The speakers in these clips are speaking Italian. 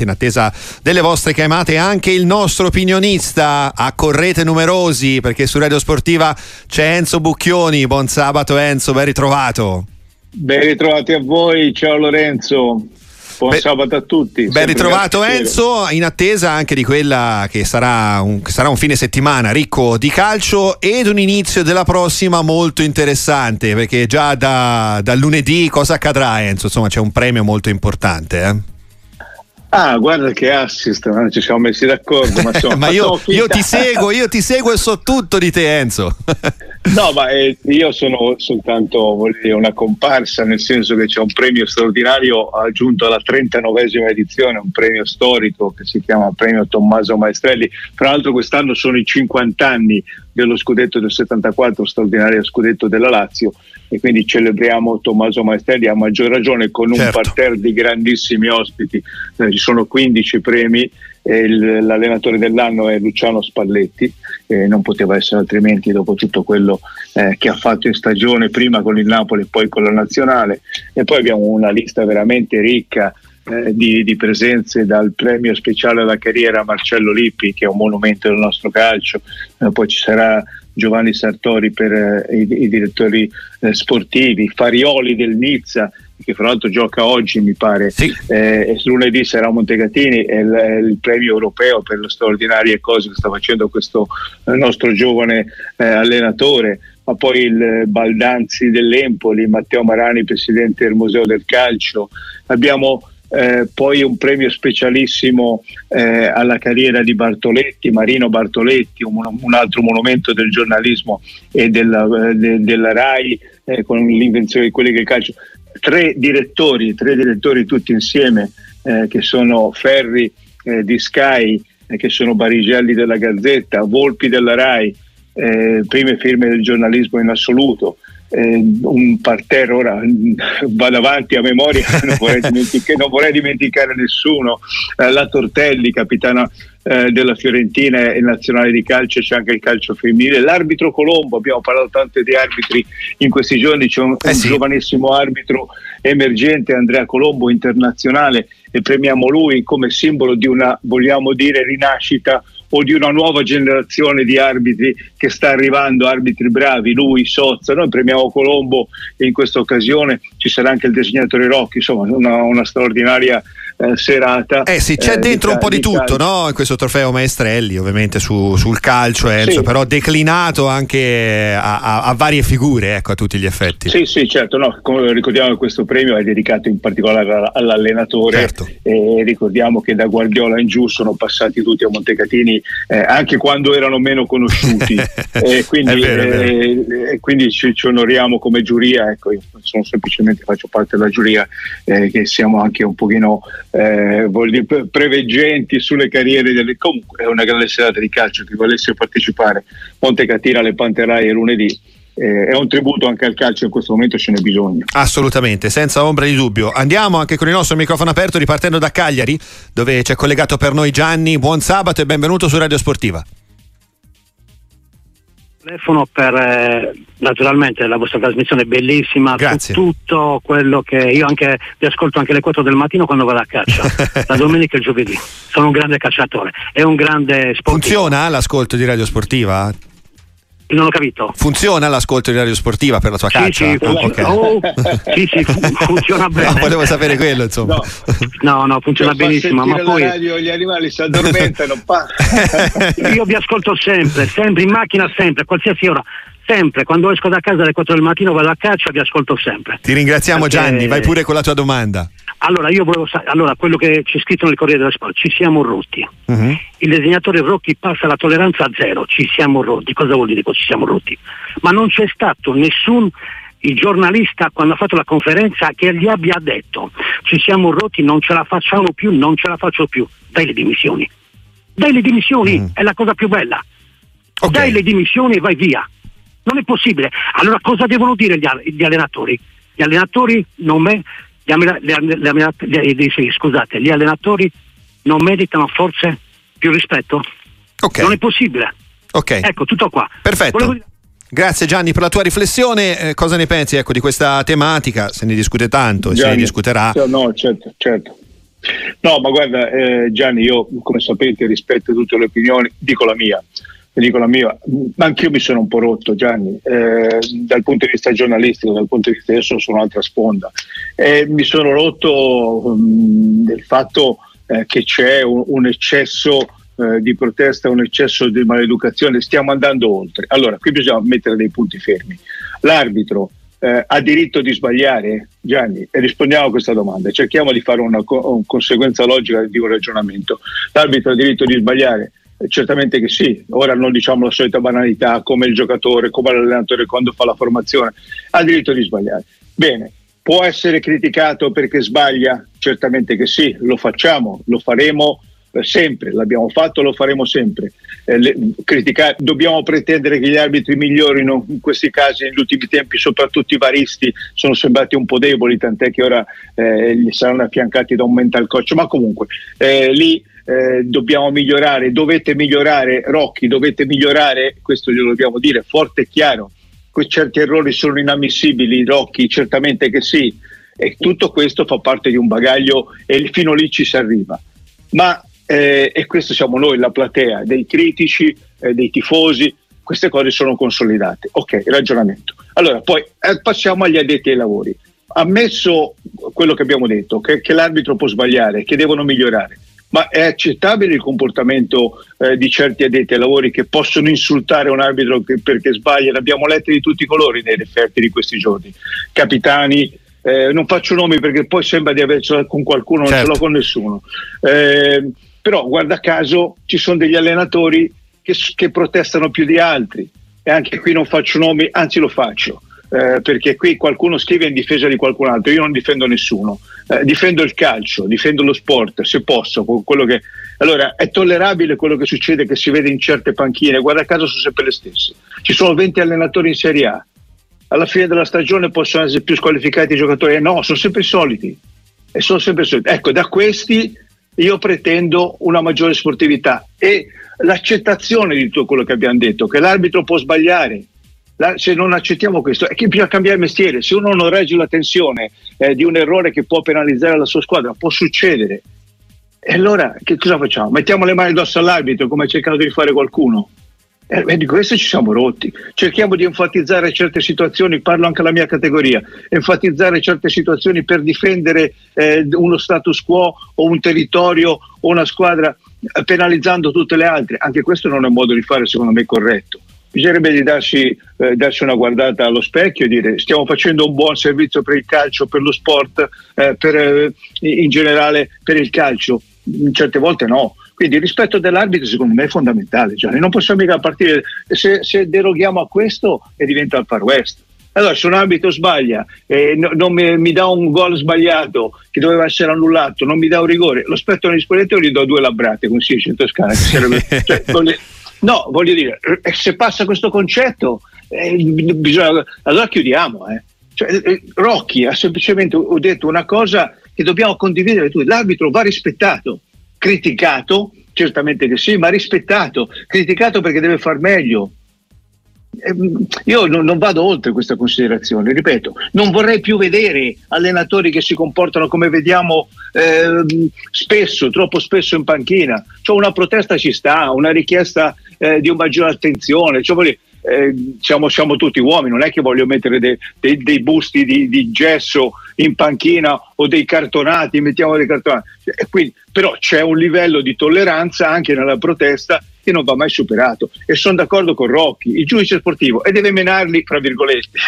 In attesa delle vostre chiamate anche il nostro opinionista, accorrete numerosi perché su Radio Sportiva c'è Enzo Bucchioni, buon sabato Enzo, ben ritrovato. Ben ritrovati a voi, ciao Lorenzo. Buon Beh, sabato a tutti. Ben ritrovato Enzo, in attesa anche di quella che sarà, un, che sarà un fine settimana ricco di calcio ed un inizio della prossima molto interessante perché già da, da lunedì cosa accadrà Enzo? Insomma c'è un premio molto importante. Eh? Ah, guarda che assist, non ci siamo messi d'accordo. Ma, insomma, ma io, io, ti seguo, io ti seguo e so tutto di te, Enzo. no, ma eh, io sono soltanto dire, una comparsa, nel senso che c'è un premio straordinario aggiunto alla 39esima edizione, un premio storico che si chiama Premio Tommaso Maestrelli. Tra l'altro quest'anno sono i 50 anni dello scudetto del 74, straordinario scudetto della Lazio e quindi celebriamo Tommaso Maestrelli a maggior ragione con un certo. parterre di grandissimi ospiti, eh, ci sono 15 premi e il, l'allenatore dell'anno è Luciano Spalletti, eh, non poteva essere altrimenti dopo tutto quello eh, che ha fatto in stagione prima con il Napoli e poi con la Nazionale e poi abbiamo una lista veramente ricca eh, di, di, presenze dal premio speciale alla carriera Marcello Lippi che è un monumento del nostro calcio, eh, poi ci sarà Giovanni Sartori per eh, i, i, direttori eh, sportivi, Farioli del Nizza che fra l'altro gioca oggi mi pare. Sì. eh, lunedì sarà Montegatini è il, è il, premio europeo per le straordinarie cose che sta facendo questo nostro giovane allenatore. Ma poi il Baldanzi dell'Empoli, Matteo Marani presidente del Museo del Calcio. Abbiamo eh, poi un premio specialissimo eh, alla carriera di Bartoletti, Marino Bartoletti, un, un altro monumento del giornalismo e della, eh, de, della RAI eh, con l'invenzione di quelli che calcio. Tre direttori, tre direttori tutti insieme eh, che sono Ferri eh, di Sky, che sono Barigelli della Gazzetta, Volpi della RAI, prime firme del giornalismo in assoluto eh, un parterre, ora vado avanti a memoria, non vorrei, dimenticare, non vorrei dimenticare nessuno, eh, la Tortelli, capitana eh, della Fiorentina e nazionale di calcio, c'è anche il calcio femminile, l'arbitro Colombo, abbiamo parlato tanto di arbitri in questi giorni, c'è un, eh sì. un giovanissimo arbitro emergente, Andrea Colombo, internazionale, e premiamo lui come simbolo di una, vogliamo dire, rinascita o di una nuova generazione di arbitri che sta arrivando, arbitri bravi, lui, Sozza, noi premiamo Colombo e in questa occasione ci sarà anche il disegnatore Rocchi, insomma una, una straordinaria eh, serata. Eh sì, c'è eh, dentro un po' di, tutto, no? In questo trofeo Maestrelli, ovviamente su, sul calcio, Enzo, sì. però declinato anche a, a, a, varie figure, ecco, a tutti gli effetti. Sì, sì, certo, no, ricordiamo che questo premio è dedicato in particolare all'allenatore certo. e ricordiamo che da Guardiola in giù sono passati tutti a Montecatini eh, anche quando erano meno conosciuti e quindi, vero, eh, quindi ci, ci, onoriamo come giuria, ecco, io sono semplicemente faccio parte della giuria eh, che siamo anche un pochino eh, dire, preveggenti sulle carriere delle comunque è una grande serata di calcio chi volesse partecipare Montecatina alle Panterai lunedì eh, è un tributo anche al calcio in questo momento ce n'è bisogno. Assolutamente senza ombra di dubbio. Andiamo anche con il nostro microfono aperto ripartendo da Cagliari dove c'è collegato per noi Gianni. Buon sabato e benvenuto su Radio Sportiva telefono per eh, naturalmente la vostra trasmissione è bellissima Grazie. su tutto quello che io anche vi ascolto anche alle 4 del mattino quando vado a caccia la domenica e il giovedì sono un grande cacciatore è un grande sportivo funziona l'ascolto di Radio Sportiva? Non ho capito. Funziona l'ascolto di radio sportiva per la tua sì, caccia? Sì, oh, okay. oh, sì, sì funziona bene. No, volevo sapere quello, insomma. No, no, no funziona benissimo. Ma poi. Radio, gli animali si addormentano. Io vi ascolto sempre, sempre in macchina, sempre, a qualsiasi ora sempre, quando esco da casa alle 4 del mattino vado a caccia, vi ascolto sempre. Ti ringraziamo Perché... Gianni, vai pure con la tua domanda. Allora, io volevo sapere, allora, quello che c'è scritto nel Corriere dello Sport, ci siamo rotti. Uh-huh. Il disegnatore Rocchi passa la tolleranza a zero, ci siamo rotti. Cosa vuol dire che ci siamo rotti? Ma non c'è stato nessun il giornalista quando ha fatto la conferenza che gli abbia detto ci siamo rotti, non ce la facciamo più, non ce la faccio più. Dai le dimissioni. Dai le dimissioni, mm. è la cosa più bella. Okay. Dai le dimissioni e vai via. Non è possibile. Allora cosa devono dire gli, gli allenatori? Gli allenatori non me, gli, gli, gli, scusate, gli allenatori non meritano forse più rispetto? Okay. Non è possibile. Okay. Ecco, tutto qua. Perfetto. Volevo... Grazie Gianni per la tua riflessione. Eh, cosa ne pensi ecco, di questa tematica? Se ne discute tanto e se ne discuterà. No, certo, certo No, ma guarda eh, Gianni, io come sapete rispetto tutte le opinioni, dico la mia dico la mia, ma anch'io mi sono un po' rotto Gianni, eh, dal punto di vista giornalistico, dal punto di vista adesso sono un'altra sponda. Eh, mi sono rotto um, del fatto eh, che c'è un, un eccesso eh, di protesta, un eccesso di maleducazione, stiamo andando oltre. Allora, qui bisogna mettere dei punti fermi. L'arbitro eh, ha diritto di sbagliare? Gianni, e rispondiamo a questa domanda, cerchiamo di fare una, co- una conseguenza logica di un ragionamento. L'arbitro ha diritto di sbagliare? Eh, certamente che sì, ora non diciamo la solita banalità come il giocatore, come l'allenatore quando fa la formazione, ha diritto di sbagliare. Bene, può essere criticato perché sbaglia? Certamente che sì, lo facciamo, lo faremo sempre, l'abbiamo fatto, lo faremo sempre. Eh, le, criticare, dobbiamo pretendere che gli arbitri migliorino in questi casi negli ultimi tempi, soprattutto i varisti sono sembrati un po' deboli, tant'è che ora eh, gli saranno affiancati da un mental coach, ma comunque eh, lì eh, dobbiamo migliorare, dovete migliorare, Rocchi, dovete migliorare, questo glielo dobbiamo dire forte e chiaro, certi errori sono inammissibili, Rocchi, certamente che sì, e tutto questo fa parte di un bagaglio e fino lì ci si arriva. Ma eh, e questo siamo noi, la platea dei critici, eh, dei tifosi, queste cose sono consolidate. Ok, ragionamento. Allora, poi eh, passiamo agli addetti ai lavori. Ammesso quello che abbiamo detto, che, che, l'arbitro può sbagliare, che devono migliorare, ma è accettabile il comportamento eh, di certi addetti ai lavori che possono insultare un arbitro che, perché sbaglia? Ne abbiamo letti di tutti i colori nei referti di questi giorni. Capitani, eh, non faccio nomi perché poi sembra di avercela con qualcuno, non certo. ce l'ho con nessuno. Eh, però guarda caso ci sono degli allenatori che, che, protestano più di altri e anche qui non faccio nomi, anzi lo faccio. Eh, perché qui qualcuno scrive in difesa di qualcun altro, io non difendo nessuno, eh, difendo il calcio, difendo lo sport, se posso, che... Allora, è tollerabile quello che succede, che si vede in certe panchine, guarda caso sono sempre le stesse. Ci sono 20 allenatori in Serie A, alla fine della stagione possono essere più squalificati i giocatori, eh no, sono sempre i soliti. E sono sempre soliti. Ecco, da questi io pretendo una maggiore sportività e l'accettazione di tutto quello che abbiamo detto, che l'arbitro può sbagliare. La, se non accettiamo questo, è che bisogna cambiare mestiere. Se uno non regge la tensione eh, di un errore che può penalizzare la sua squadra, può succedere. E allora che cosa facciamo? Mettiamo le mani addosso all'arbitro come ha cercato di fare qualcuno? Eh, di questo ci siamo rotti. Cerchiamo di enfatizzare certe situazioni, parlo anche alla mia categoria, enfatizzare certe situazioni per difendere eh, uno status quo o un territorio o una squadra eh, penalizzando tutte le altre. Anche questo non è un modo di fare secondo me corretto. Bisognerebbe di darsi, eh, darsi, una guardata allo specchio e dire stiamo facendo un buon servizio per il calcio, per lo sport, eh, per, eh, in generale per il calcio. Certe volte no, quindi il rispetto dell'arbitro secondo me è fondamentale, Gianni. non possiamo mica partire, se, se deroghiamo a questo e diventa il far west. Allora, se un arbitro sbaglia, eh, no, non mi, mi, dà un gol sbagliato che doveva essere annullato, non mi dà un rigore, lo spetto negli spogliatoi gli do due labbrate, come si dice in Toscana. cioè, voglio, no, voglio dire, eh, se passa questo concetto, eh, bisogna, allora chiudiamo. Eh. Cioè, eh, Rocchi ha semplicemente detto una cosa che dobbiamo condividere tutti, l'arbitro va rispettato criticato, certamente che sì, ma rispettato, criticato perché deve far meglio. Ehm, io non, vado oltre questa considerazione, ripeto, non vorrei più vedere allenatori che si comportano come vediamo eh, spesso, troppo spesso in panchina. Cioè una protesta ci sta, una richiesta eh, di una maggiore attenzione. Cioè, voglio, eh, siamo, siamo, tutti uomini, non è che voglio mettere dei, dei, dei busti di, di, gesso in panchina o dei cartonati, mettiamo dei cartonati. Quindi, però c'è un livello di tolleranza anche nella protesta che non va mai superato. E sono d'accordo con Rocchi, il giudice sportivo e deve menarli fra virgolette.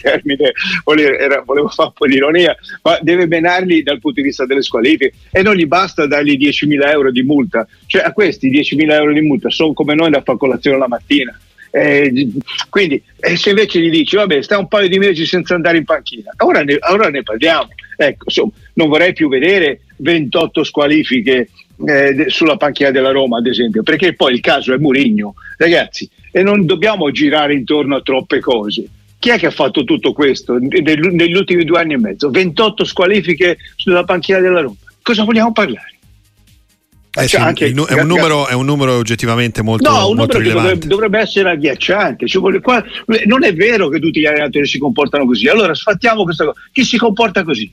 Termine, volevo, volevo fare un po' di ironia ma deve menarli dal punto di vista delle squalifiche. E non gli basta dargli 10.000 euro di multa. Cioè a questi 10.000 euro di multa sono come noi da fare colazione la mattina. Eh, quindi eh, se invece gli dici vabbè sta un paio di mesi senza andare in panchina ora ne, ora ne parliamo. Ecco insomma non vorrei più vedere 28 squalifiche eh, sulla panchina della Roma ad esempio perché poi il caso è Murigno ragazzi e non dobbiamo girare intorno a troppe cose chi è che ha fatto tutto questo negli ultimi due anni e mezzo 28 squalifiche sulla panchina della Roma cosa vogliamo parlare eh cioè, sì, è, un numero, è, un numero, oggettivamente molto, no, un molto numero dovrebbe, dovrebbe, essere agghiacciante. Cioè, vuole, qua, non è vero che tutti gli allenatori si comportano così. Allora sfattiamo questa cosa. Chi si comporta così?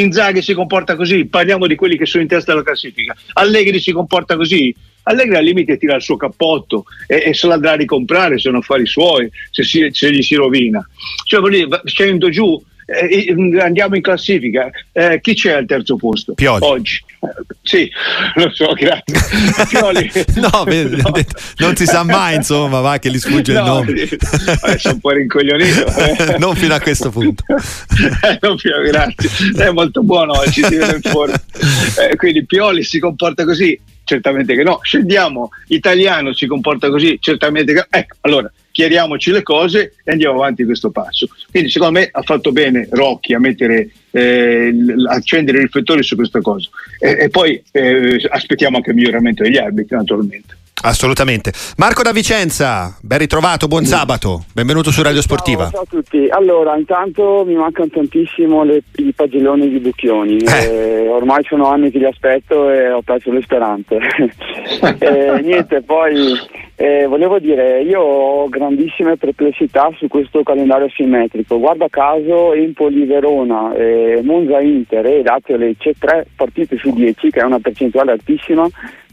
Inzaghi si comporta così, parliamo di quelli che sono in testa alla classifica, Allegri si comporta così, Allegri al limite tira il suo cappotto e, e se la andrà a ricomprare se non affari suoi, se, si, se gli si rovina. Cioè, dire, scendo giù, eh, andiamo in classifica. Eh, chi c'è al terzo posto? Pioli. Oggi. Eh, sì, lo so, grazie. No, no. non si sa mai, insomma, va che gli sfugge no, il nome. Adesso un po' rincoglionito. Eh. non fino a questo punto. Eh, non fino, grazie. È molto buono oggi, si vede in forma. quindi Pioli si comporta così Certamente che no. Scendiamo, italiano si comporta così? Certamente che no. Ecco, allora chiariamoci le cose e andiamo avanti questo passo. Quindi secondo me ha fatto bene Rocchi a mettere, eh, accendere i riflettori su questa cosa. E, e poi eh, aspettiamo anche il miglioramento degli arbitri naturalmente. Assolutamente. Marco da Vicenza, ben ritrovato, buon sabato, benvenuto su Radio Sportiva. Ciao, ciao a tutti. Allora, intanto mi mancano tantissimo le, i pagelloni di Bucchioni. Eh. Eh, ormai sono anni che li aspetto e ho perso le speranze. eh, niente, poi eh, volevo dire, io ho grandissime perplessità su questo calendario simmetrico. Guarda caso Empoli-Verona, eh, Monza-Inter e Lazio-Lecce, tre partite su dieci, che è una percentuale altissima,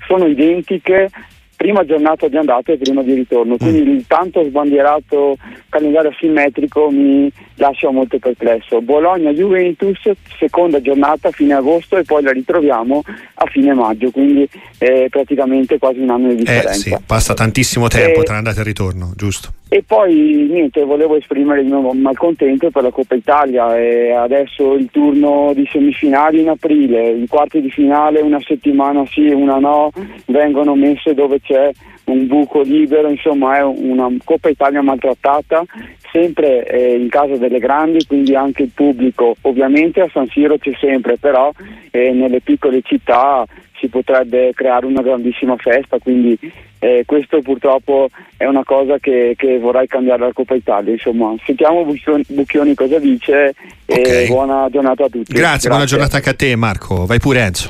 sono identiche prima giornata di andata e prima di ritorno, quindi mm. il tanto sbandierato calendario simmetrico mi lascia molto perplesso. Bologna-Juventus, seconda giornata, fine agosto e poi la ritroviamo a fine maggio, quindi eh, praticamente quasi un anno di differenza. Eh sì, passa tantissimo tempo e, tra andata e ritorno, giusto? E poi niente, volevo esprimere il mio malcontento per la Coppa Italia e adesso il turno di semifinali in aprile, i quarti di finale una settimana sì e una no, vengono messe dove c'è un buco libero, insomma è una Coppa Italia maltrattata, sempre eh, in casa delle grandi, quindi anche il pubblico, ovviamente a San Siro c'è sempre, però eh, nelle piccole città si potrebbe creare una grandissima festa, quindi eh, questo purtroppo è una cosa che, che, vorrei cambiare la Coppa Italia. Insomma, sentiamo Bucchioni, Bucchioni cosa dice okay. e buona giornata a tutti. Grazie, Grazie, buona giornata anche a te Marco. Vai pure Enzo.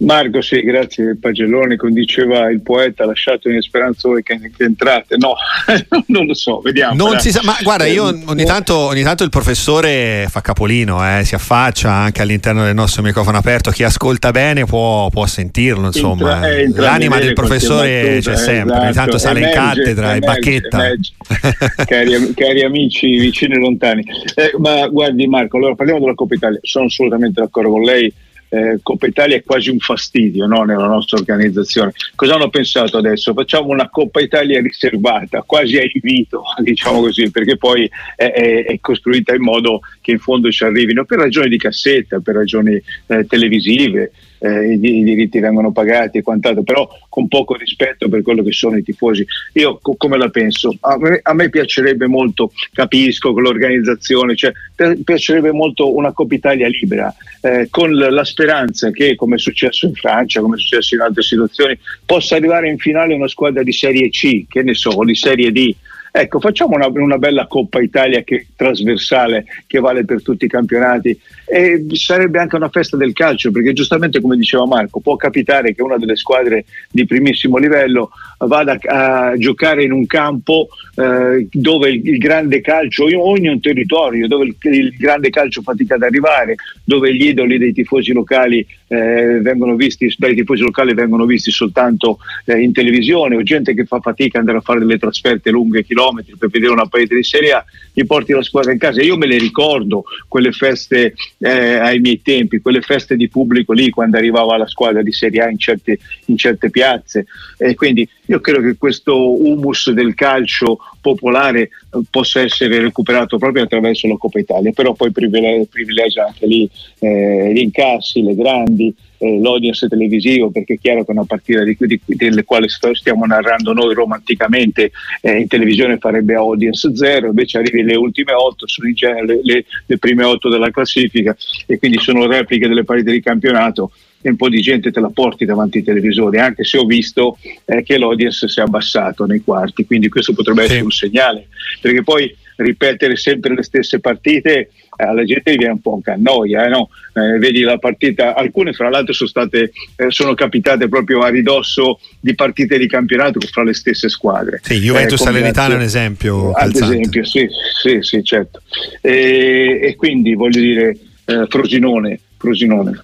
Marco, sì, grazie Pagelloni, come diceva il poeta, lasciate in speranza voi che, che, entrate. No, non lo so, vediamo. Non si sa, ma guarda, io eh, ogni tanto, ogni tanto il professore fa capolino, eh, si affaccia anche all'interno del nostro microfono aperto. Chi ascolta bene può, può sentirlo, insomma. Entra, eh, entra L'anima del professore c'è sempre, esatto. ogni tanto sale emerge, in cattedra emerge, e bacchetta. cari, cari, amici vicini e lontani. Eh, ma guardi Marco, allora parliamo della Coppa Italia, sono assolutamente d'accordo con lei eh, Coppa Italia è quasi un fastidio no? nella nostra organizzazione. Cosa hanno pensato adesso? Facciamo una Coppa Italia riservata, quasi a invito, diciamo così, perché poi è, è, è, costruita in modo che in fondo ci arrivino per ragioni di cassetta, per ragioni eh, televisive eh, i, diritti vengono pagati e quant'altro, però con poco rispetto per quello che sono i tifosi. Io co- come la penso? A me, a me, piacerebbe molto, capisco con l'organizzazione, cioè, per, piacerebbe molto una Coppa Italia libera, eh, con la speranza che, come è successo in Francia, come è successo in altre situazioni, possa arrivare in finale una squadra di Serie C, che ne so, di Serie D Ecco, facciamo una, una, bella Coppa Italia che, trasversale che vale per tutti i campionati. E sarebbe anche una festa del calcio perché giustamente come diceva Marco può capitare che una delle squadre di primissimo livello vada a, giocare in un campo eh, dove il, il, grande calcio, ogni un territorio dove il, il, grande calcio fatica ad arrivare, dove gli idoli dei tifosi locali eh, vengono visti, dai tifosi locali vengono visti soltanto eh, in televisione o gente che fa fatica ad andare a fare delle trasferte lunghe chilometri per vedere una partita di Serie A, gli porti la squadra in casa. Io me le ricordo quelle feste eh, ai miei tempi, quelle feste di pubblico lì quando arrivava la squadra di Serie A in certe, in certe piazze. Quindi io credo che questo humus del calcio popolare eh, possa essere recuperato proprio attraverso la Coppa Italia, però poi privilegia anche lì eh, gli incassi, le grandi eh, l'audience televisivo perché è chiaro che una partita di, di, delle quali stiamo narrando noi romanticamente eh, in televisione farebbe audience zero invece arrivi le ultime otto sono in genere le, le prime otto della classifica e quindi sono repliche delle partite di campionato e un po' di gente te la porti davanti ai televisori, anche se ho visto eh, che l'audience si è abbassato nei quarti, quindi questo potrebbe sì. essere un segnale, perché poi ripetere sempre le stesse partite eh, alla gente viene un po' a noia, eh, no? eh, vedi la partita, alcune fra l'altro sono state, eh, sono capitate proprio a ridosso di partite di campionato fra le stesse squadre. Sì, Juventus Salernitana è un esempio. Ad esempio, sì, sì, sì certo. E, e quindi voglio dire, eh, Frosinone Frosinone.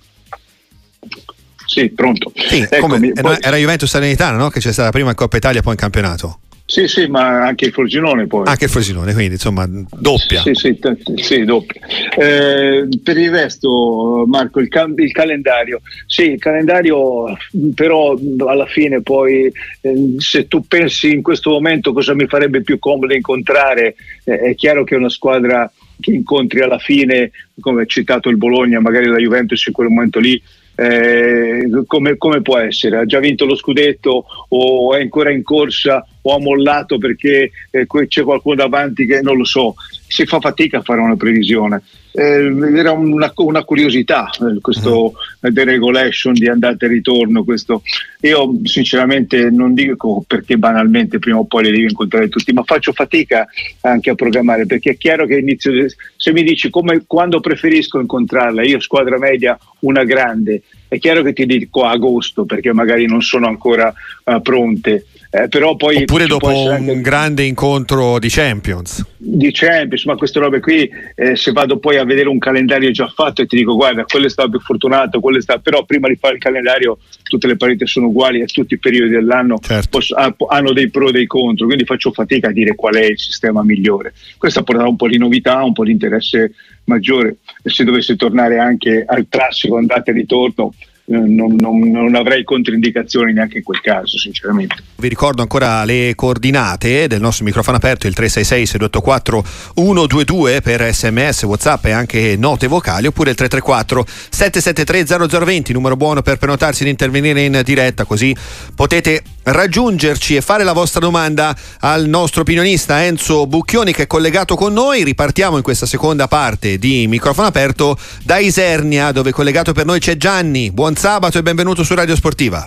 Sì, pronto. Sì, Eccomi, poi... Era Juventus Salernitana, no? Che c'è stata prima in Coppa Italia, poi in campionato. Sì, sì, ma anche il Frosinone poi. Anche il Frosinone, quindi insomma doppia. Sì, sì, t- sì doppia. Eh, per il resto, Marco, il, cam- il, calendario. Sì, il calendario, però alla fine poi eh, se tu pensi in questo momento cosa mi farebbe più comodo incontrare, eh, è chiaro che una squadra che incontri alla fine, come ha citato il Bologna, magari la Juventus in quel momento lì, eh, come, come, può essere? Ha già vinto lo scudetto o è ancora in corsa o ha mollato perché eh, c'è qualcuno davanti che non lo so, si fa fatica a fare una previsione. Eh, era una, una curiosità eh, questo uh-huh. deregulation di andata e ritorno. Questo. Io sinceramente non dico perché banalmente prima o poi li devi incontrare tutti, ma faccio fatica anche a programmare perché è chiaro che inizio, se mi dici come, quando preferisco incontrarla, io squadra media, una grande, è chiaro che ti dico agosto perché magari non sono ancora uh, pronte. Eh, però poi Oppure dopo un grande incontro di Champions. Di Champions, ma queste robe qui, eh, se vado poi a vedere un calendario già fatto e ti dico guarda, quello è stato più fortunato, quello è stato... però prima di fare il calendario tutte le partite sono uguali e tutti i periodi dell'anno certo. posso, hanno dei pro e dei contro, quindi faccio fatica a dire qual è il sistema migliore. Questo porterà un po' di novità, un po' di interesse maggiore e se dovesse tornare anche al classico andata e ritorno non, non, non, avrei controindicazioni neanche in quel caso, sinceramente. Vi ricordo ancora le coordinate del nostro microfono aperto, il 366-684-122 per sms, whatsapp e anche note vocali, oppure il 334-773-0020, numero buono per prenotarsi ed intervenire in diretta, così potete raggiungerci e fare la vostra domanda al nostro opinionista Enzo Bucchioni che è collegato con noi. Ripartiamo in questa seconda parte di microfono aperto da Isernia, dove collegato per noi c'è Gianni. Buon sabato e benvenuto su Radio Sportiva.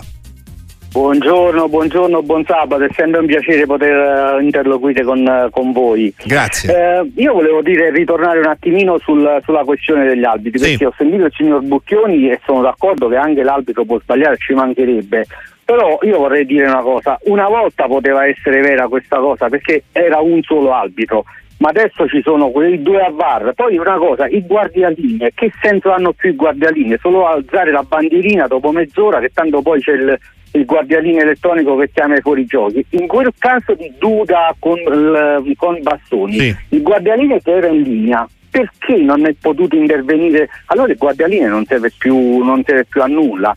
Buongiorno, buongiorno, buon sabato, è sempre un piacere poter uh, interloquire con, uh, con, voi. Grazie. Eh, io volevo dire, ritornare un attimino sul, sulla questione degli arbitri, sì. perché ho sentito il signor Bucchioni e sono d'accordo che anche l'arbitro può sbagliare, ci mancherebbe. Però io vorrei dire una cosa, una volta poteva essere vera questa cosa perché era un solo arbitro, ma adesso ci sono quei due a VAR. Poi una cosa, i guardialine, che senso hanno più i guardialine? Solo alzare la bandierina dopo mezz'ora che tanto poi c'è il, il guardialine elettronico che chiama i fuorigiochi. In quel caso di Duda con, il, con Bastoni, sì. il guardialine che era in linea, perché non è potuto intervenire? Allora il guardialine non serve più, non serve più a nulla.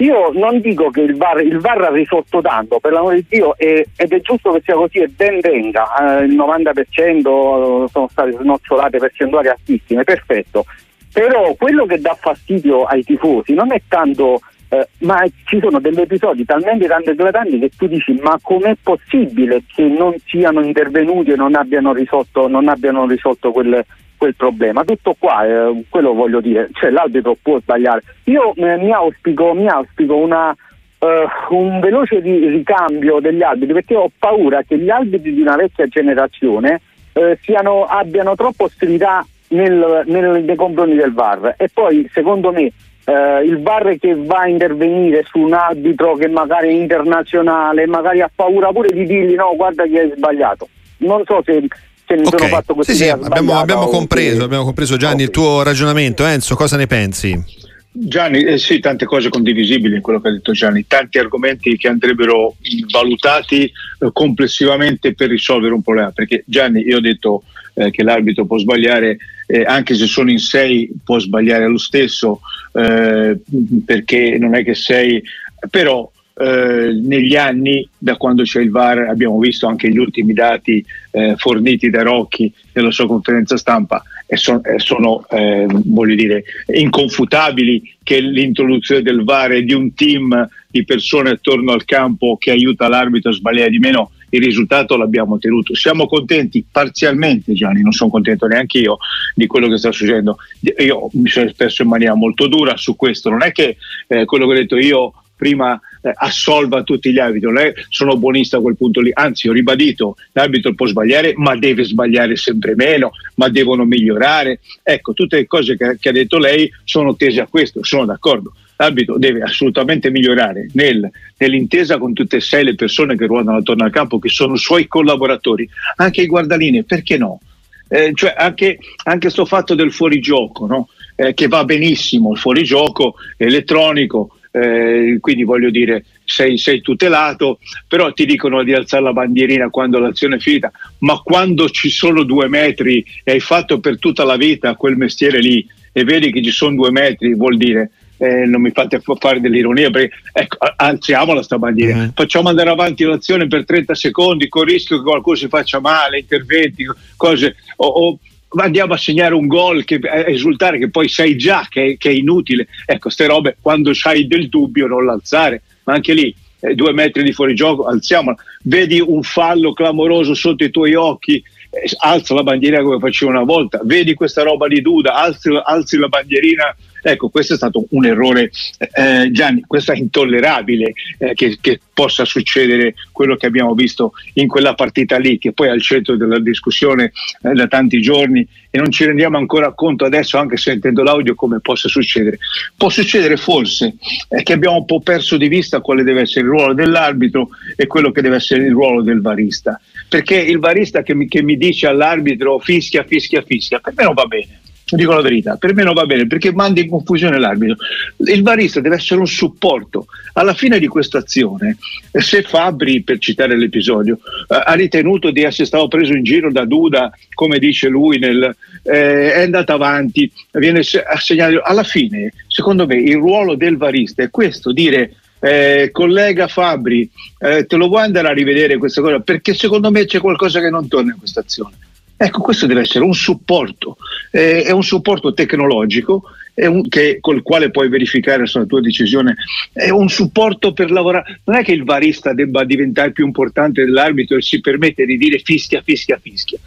Io non dico che il VAR, il VAR ha risolto tanto, per l'amore di Dio, e, ed è giusto che sia così e ben venga, eh, il 90% sono state snocciolate percentuali altissime, perfetto. Però quello che dà fastidio ai tifosi non è tanto, eh, ma ci sono degli episodi talmente tanto eclatanti che tu dici ma com'è possibile che non siano intervenuti e non abbiano risolto, non abbiano risolto quel, quel problema. Tutto qua, eh, quello voglio dire, cioè l'arbitro può sbagliare. Io eh, mi, auspico, mi auspico una, uh, un veloce ricambio degli arbitri perché ho paura che gli arbitri di una vecchia generazione uh, siano, abbiano troppa ostilità nel, nel, nei confronti del VAR e poi secondo me Uh, il VAR che va a intervenire su un arbitro che magari è internazionale, magari ha paura pure di dirgli no, guarda che hai sbagliato. Non so se se mi okay. sono fatto questa sì, sì, abbiamo, abbiamo, compreso, abbiamo, compreso, Gianni okay. il tuo ragionamento. Enzo, cosa ne pensi? Gianni, eh sì, tante cose condivisibili in quello che ha detto Gianni, tanti argomenti che andrebbero valutati eh, complessivamente per risolvere un problema, perché Gianni, io ho detto eh, che l'arbitro può sbagliare, eh, anche se sono in sei può sbagliare lo stesso, eh, perché non è che sei, però eh, negli anni, da quando c'è il VAR, abbiamo visto anche gli ultimi dati eh, forniti da Rocchi nella sua conferenza stampa e son, eh, sono eh, voglio dire, inconfutabili che l'introduzione del VAR e di un team di persone attorno al campo che aiuta l'arbitro a sbagliare di meno il risultato l'abbiamo ottenuto. Siamo contenti parzialmente, Gianni, non sono contento neanche io di quello che sta succedendo. Io mi sono espresso in maniera molto dura su questo, non è che eh, quello che ho detto io prima eh, assolva tutti gli arbitri, non è sono buonista a quel punto lì, anzi ho ribadito, l'arbitro può sbagliare ma deve sbagliare sempre meno, ma devono migliorare, ecco tutte le cose che, che ha detto lei sono tese a questo, sono d'accordo, l'arbitro deve assolutamente migliorare nel, nell'intesa con tutte e sei le persone che ruotano attorno al campo, che sono suoi collaboratori, anche i guardaline, perché no? Eh, cioè anche, anche sto fatto del fuorigioco, no? eh, che va benissimo il fuorigioco elettronico, eh, quindi voglio dire sei, sei, tutelato, però ti dicono di alzare la bandierina quando l'azione è finita, ma quando ci sono due metri e hai fatto per tutta la vita quel mestiere lì e vedi che ci sono due metri, vuol dire eh, non mi fate fare dell'ironia perché ecco, alziamola sta bandiera, mm-hmm. facciamo andare avanti l'azione per 30 secondi con il rischio che qualcuno si faccia male, interventi, cose, o, o andiamo a segnare un gol che esultare che poi sai già che, che è inutile. Ecco, queste robe quando hai del dubbio non l'alzare, ma anche lì eh, due metri di fuorigioco, alziamola. Vedi un fallo clamoroso sotto i tuoi occhi, eh, alza la bandiera come facevo una volta. Vedi questa roba di Duda, alzi, alzi la bandierina Ecco, questo è stato un errore, eh, Gianni, questo è intollerabile eh, che, che, possa succedere quello che abbiamo visto in quella partita lì, che poi è al centro della discussione eh, da tanti giorni e non ci rendiamo ancora conto adesso, anche sentendo l'audio, come possa succedere. Può succedere forse eh, che abbiamo un po' perso di vista quale deve essere il ruolo dell'arbitro e quello che deve essere il ruolo del varista, perché il varista che mi, che mi dice all'arbitro fischia, fischia, fischia, per me non va bene dico la verità, per me non va bene perché manda in confusione l'arbitro. Il barista deve essere un supporto. Alla fine di questa azione, se Fabri, per citare l'episodio, eh, ha ritenuto di essere stato preso in giro da Duda, come dice lui, nel, eh, è andato avanti, viene assegnato. Alla fine, secondo me, il ruolo del barista è questo, dire eh, collega Fabri, eh, te lo vuoi andare a rivedere questa cosa? Perché secondo me c'è qualcosa che non torna in questa azione. Ecco, questo deve essere un supporto, eh, è un supporto tecnologico un, che, col quale puoi verificare la tua decisione è un supporto per lavorare. Non è che il barista debba diventare più importante dell'arbitro e si permette di dire fischia, fischia, fischia.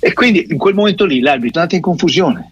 E quindi in quel momento lì l'arbitro è andato in confusione.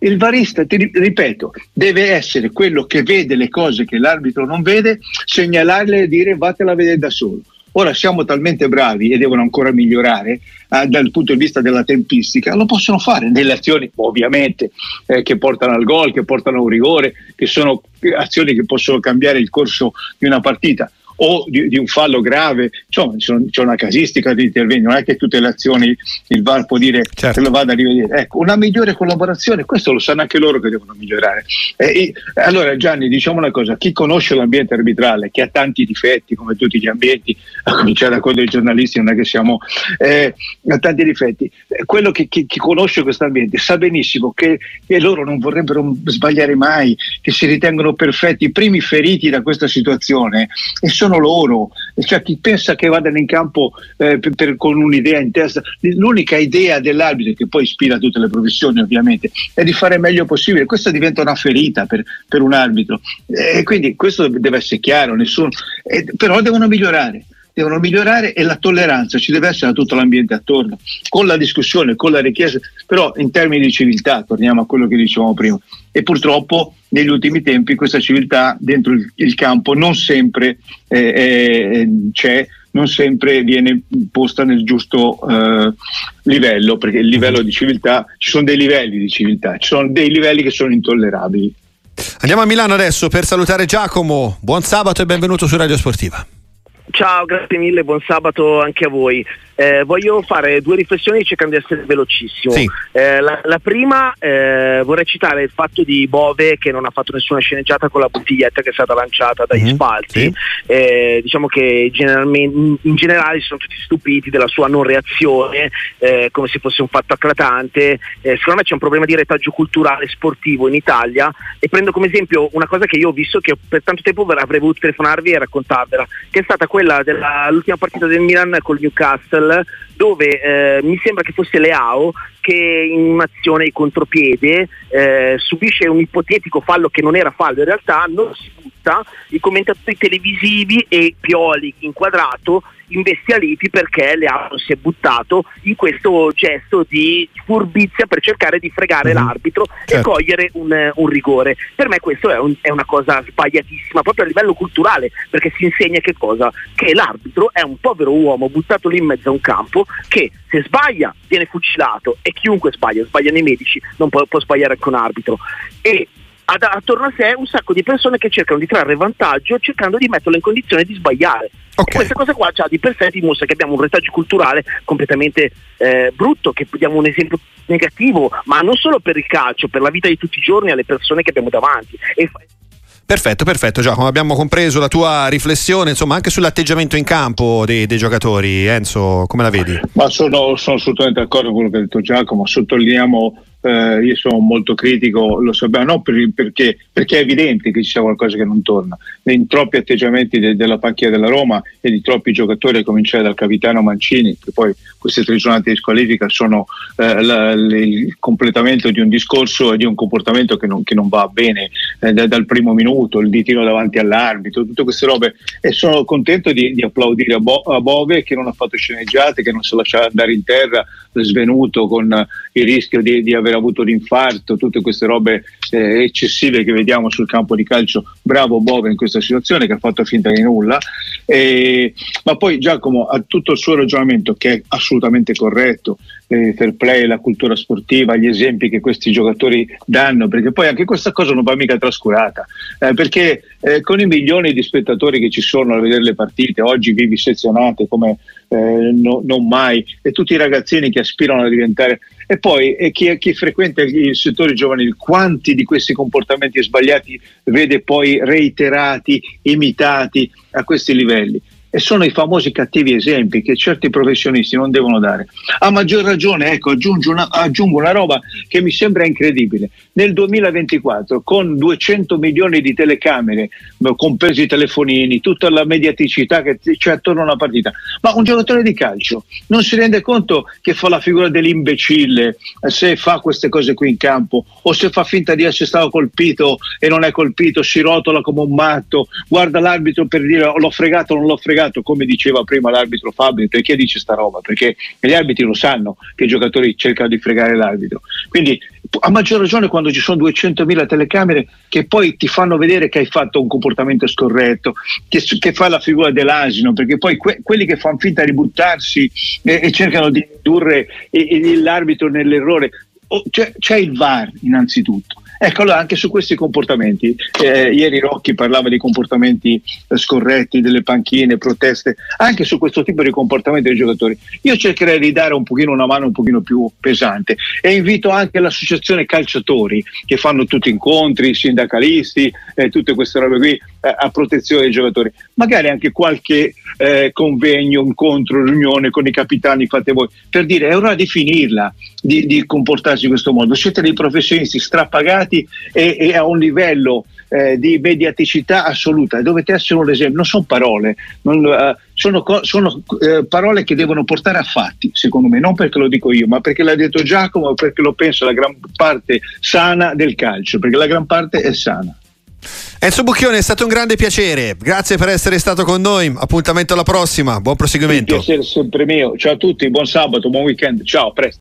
Il barista, ti ripeto, deve essere quello che vede le cose che l'arbitro non vede, segnalarle e dire vatela a vedere da solo. Ora siamo talmente bravi e devono ancora migliorare eh, dal punto di vista della tempistica, lo possono fare nelle azioni ovviamente eh, che portano al gol, che portano a un rigore, che sono azioni che possono cambiare il corso di una partita o di, di un fallo grave, insomma c'è una casistica di interventi, non è che tutte le azioni il VAR può dire certo. che lo vada a rivedere. Ecco, una migliore collaborazione, questo lo sanno anche loro che devono migliorare. Eh, allora Gianni, diciamo una cosa, chi conosce l'ambiente arbitrale, che ha tanti difetti come tutti gli ambienti, a cominciare da quello dei giornalisti, non è che siamo, eh, ha tanti difetti, eh, quello che chi, chi conosce questo ambiente sa benissimo che, che loro non vorrebbero sbagliare mai, che si ritengono perfetti, i primi feriti da questa situazione e sono sono loro, cioè chi pensa che vadano in campo eh, per, per, con un'idea in testa, l'unica idea dell'arbitro che poi ispira tutte le professioni ovviamente è di fare il meglio possibile, questa diventa una ferita per, per un arbitro. E quindi questo deve essere chiaro, nessuno, eh, però devono migliorare devono migliorare e la tolleranza ci deve essere a tutto l'ambiente attorno, con la discussione, con la richiesta, però in termini di civiltà, torniamo a quello che dicevamo prima, e purtroppo negli ultimi tempi questa civiltà dentro il, campo non sempre eh, c'è, non sempre viene posta nel giusto eh, livello, perché il livello di civiltà, ci sono dei livelli di civiltà, ci sono dei livelli che sono intollerabili. Andiamo a Milano adesso per salutare Giacomo, buon sabato e benvenuto su Radio Sportiva. Ciao, grazie mille, buon sabato anche a voi. Eh, voglio fare due riflessioni cercando di essere velocissimo. Sì. Eh, la, la, prima eh, vorrei citare il fatto di Bove che non ha fatto nessuna sceneggiata con la bottiglietta che è stata lanciata dagli mm-hmm. spalti. Sì. Eh, diciamo che in, generale si sono tutti stupiti della sua non reazione, eh, come se fosse un fatto acclatante. Eh, secondo me c'è un problema di retaggio culturale sportivo in Italia e prendo come esempio una cosa che io ho visto che per tanto tempo avrei voluto telefonarvi e raccontarvela, che è stata quella dell'ultima partita del Milan col Newcastle kell dove eh, mi sembra che fosse Leao che in un'azione di contropiede eh, subisce un ipotetico fallo che non era fallo in realtà, non si butta, i commentatori televisivi e Pioli inquadrato imbestialiti perché Leao si è buttato in questo gesto di furbizia per cercare di fregare mm-hmm. l'arbitro certo. e cogliere un, un, rigore. Per me questo è, un, è, una cosa sbagliatissima proprio a livello culturale perché si insegna che cosa? Che l'arbitro è un povero uomo buttato lì in mezzo a un campo che se sbaglia viene fucilato e chiunque sbaglia, sbagliano i medici, non può, può sbagliare anche un arbitro. E ad, attorno a sé un sacco di persone che cercano di trarre vantaggio cercando di metterlo in condizione di sbagliare. Okay. questa cosa qua già di per sé dimostra che abbiamo un retaggio culturale completamente eh, brutto, che diamo un esempio negativo, ma non solo per il calcio, per la vita di tutti i giorni alle persone che abbiamo davanti. E Perfetto, perfetto Giacomo, abbiamo compreso la tua riflessione insomma anche sull'atteggiamento in campo dei, dei giocatori, Enzo, come la vedi? Sono, sono assolutamente d'accordo con quello che ha detto Giacomo, sottolineiamo eh, io sono molto critico, lo sappiamo, non per, perché, perché, è evidente che ci sia qualcosa che non torna. In troppi atteggiamenti de, della panchina della Roma e di troppi giocatori, a cominciare dal capitano Mancini, che poi queste tre giornate di squalifica sono eh, la, il completamento di un discorso e di un comportamento che non, che non va bene eh, da, dal primo minuto, il ditino davanti all'arbitro, tutte queste robe. E sono contento di, di applaudire a, Bo, a Bove che non ha fatto sceneggiate, che non si lascia andare in terra svenuto con il rischio di, di aver avuto l'infarto, tutte queste robe eh, eccessive che vediamo sul campo di calcio. Bravo Bove in questa situazione che ha fatto finta di nulla. E, ma poi Giacomo ha tutto il suo ragionamento che è assolutamente corretto, eh, fair play, la cultura sportiva, gli esempi che questi giocatori danno, perché poi anche questa cosa non va mica trascurata, eh, perché eh, con i milioni di spettatori che ci sono a vedere le partite, oggi vivi sezionate come eh, no, non mai, e tutti i ragazzini che aspirano a diventare e poi e chi, chi, frequenta il settore giovanile, quanti di questi comportamenti sbagliati vede poi reiterati, imitati a questi livelli? E sono i famosi cattivi esempi che certi professionisti non devono dare. A maggior ragione, ecco, aggiungo una, aggiungo una roba che mi sembra incredibile. Nel 2024, con 200 milioni di telecamere, compresi i telefonini, tutta la mediaticità che c'è attorno a una partita, ma un giocatore di calcio non si rende conto che fa la figura dell'imbecille se fa queste cose qui in campo o se fa finta di essere stato colpito e non è colpito, si rotola come un matto, guarda l'arbitro per dire l'ho fregato o non l'ho fregato fregato, come diceva prima l'arbitro Fabio, perché dice sta roba? Perché gli arbitri lo sanno che i giocatori cercano di fregare l'arbitro. Quindi a maggior ragione quando ci sono 200.000 telecamere che poi ti fanno vedere che hai fatto un comportamento scorretto, che, che fai la figura dell'asino, perché poi que- quelli che fanno finta di buttarsi e, e cercano di indurre l'arbitro nell'errore, c'è, c'è il VAR innanzitutto Ecco, allora anche su questi comportamenti, eh, ieri Rocchi parlava di comportamenti eh, scorretti, delle panchine, proteste, anche su questo tipo di comportamenti dei giocatori. Io cercherei di dare un pochino una mano un pochino più pesante e invito anche l'associazione calciatori che fanno tutti incontri, sindacalisti, eh, tutte queste robe qui eh, a protezione dei giocatori. Magari anche qualche eh, convegno, incontro, riunione con i capitani fate voi, per dire è ora di finirla, di, di comportarsi in questo modo. Siete dei professionisti strappagati e, e a un livello eh, di mediaticità assoluta. Dovete essere un esempio, non sono parole, non, uh, sono, sono uh, parole che devono portare a fatti, secondo me, non perché lo dico io, ma perché l'ha detto Giacomo, perché lo penso la gran parte sana del calcio, perché la gran parte è sana. Enzo Bucchione è stato un grande piacere, grazie per essere stato con noi, appuntamento alla prossima, buon proseguimento. Il piacere sempre mio, ciao a tutti, buon sabato, buon weekend, ciao, presto.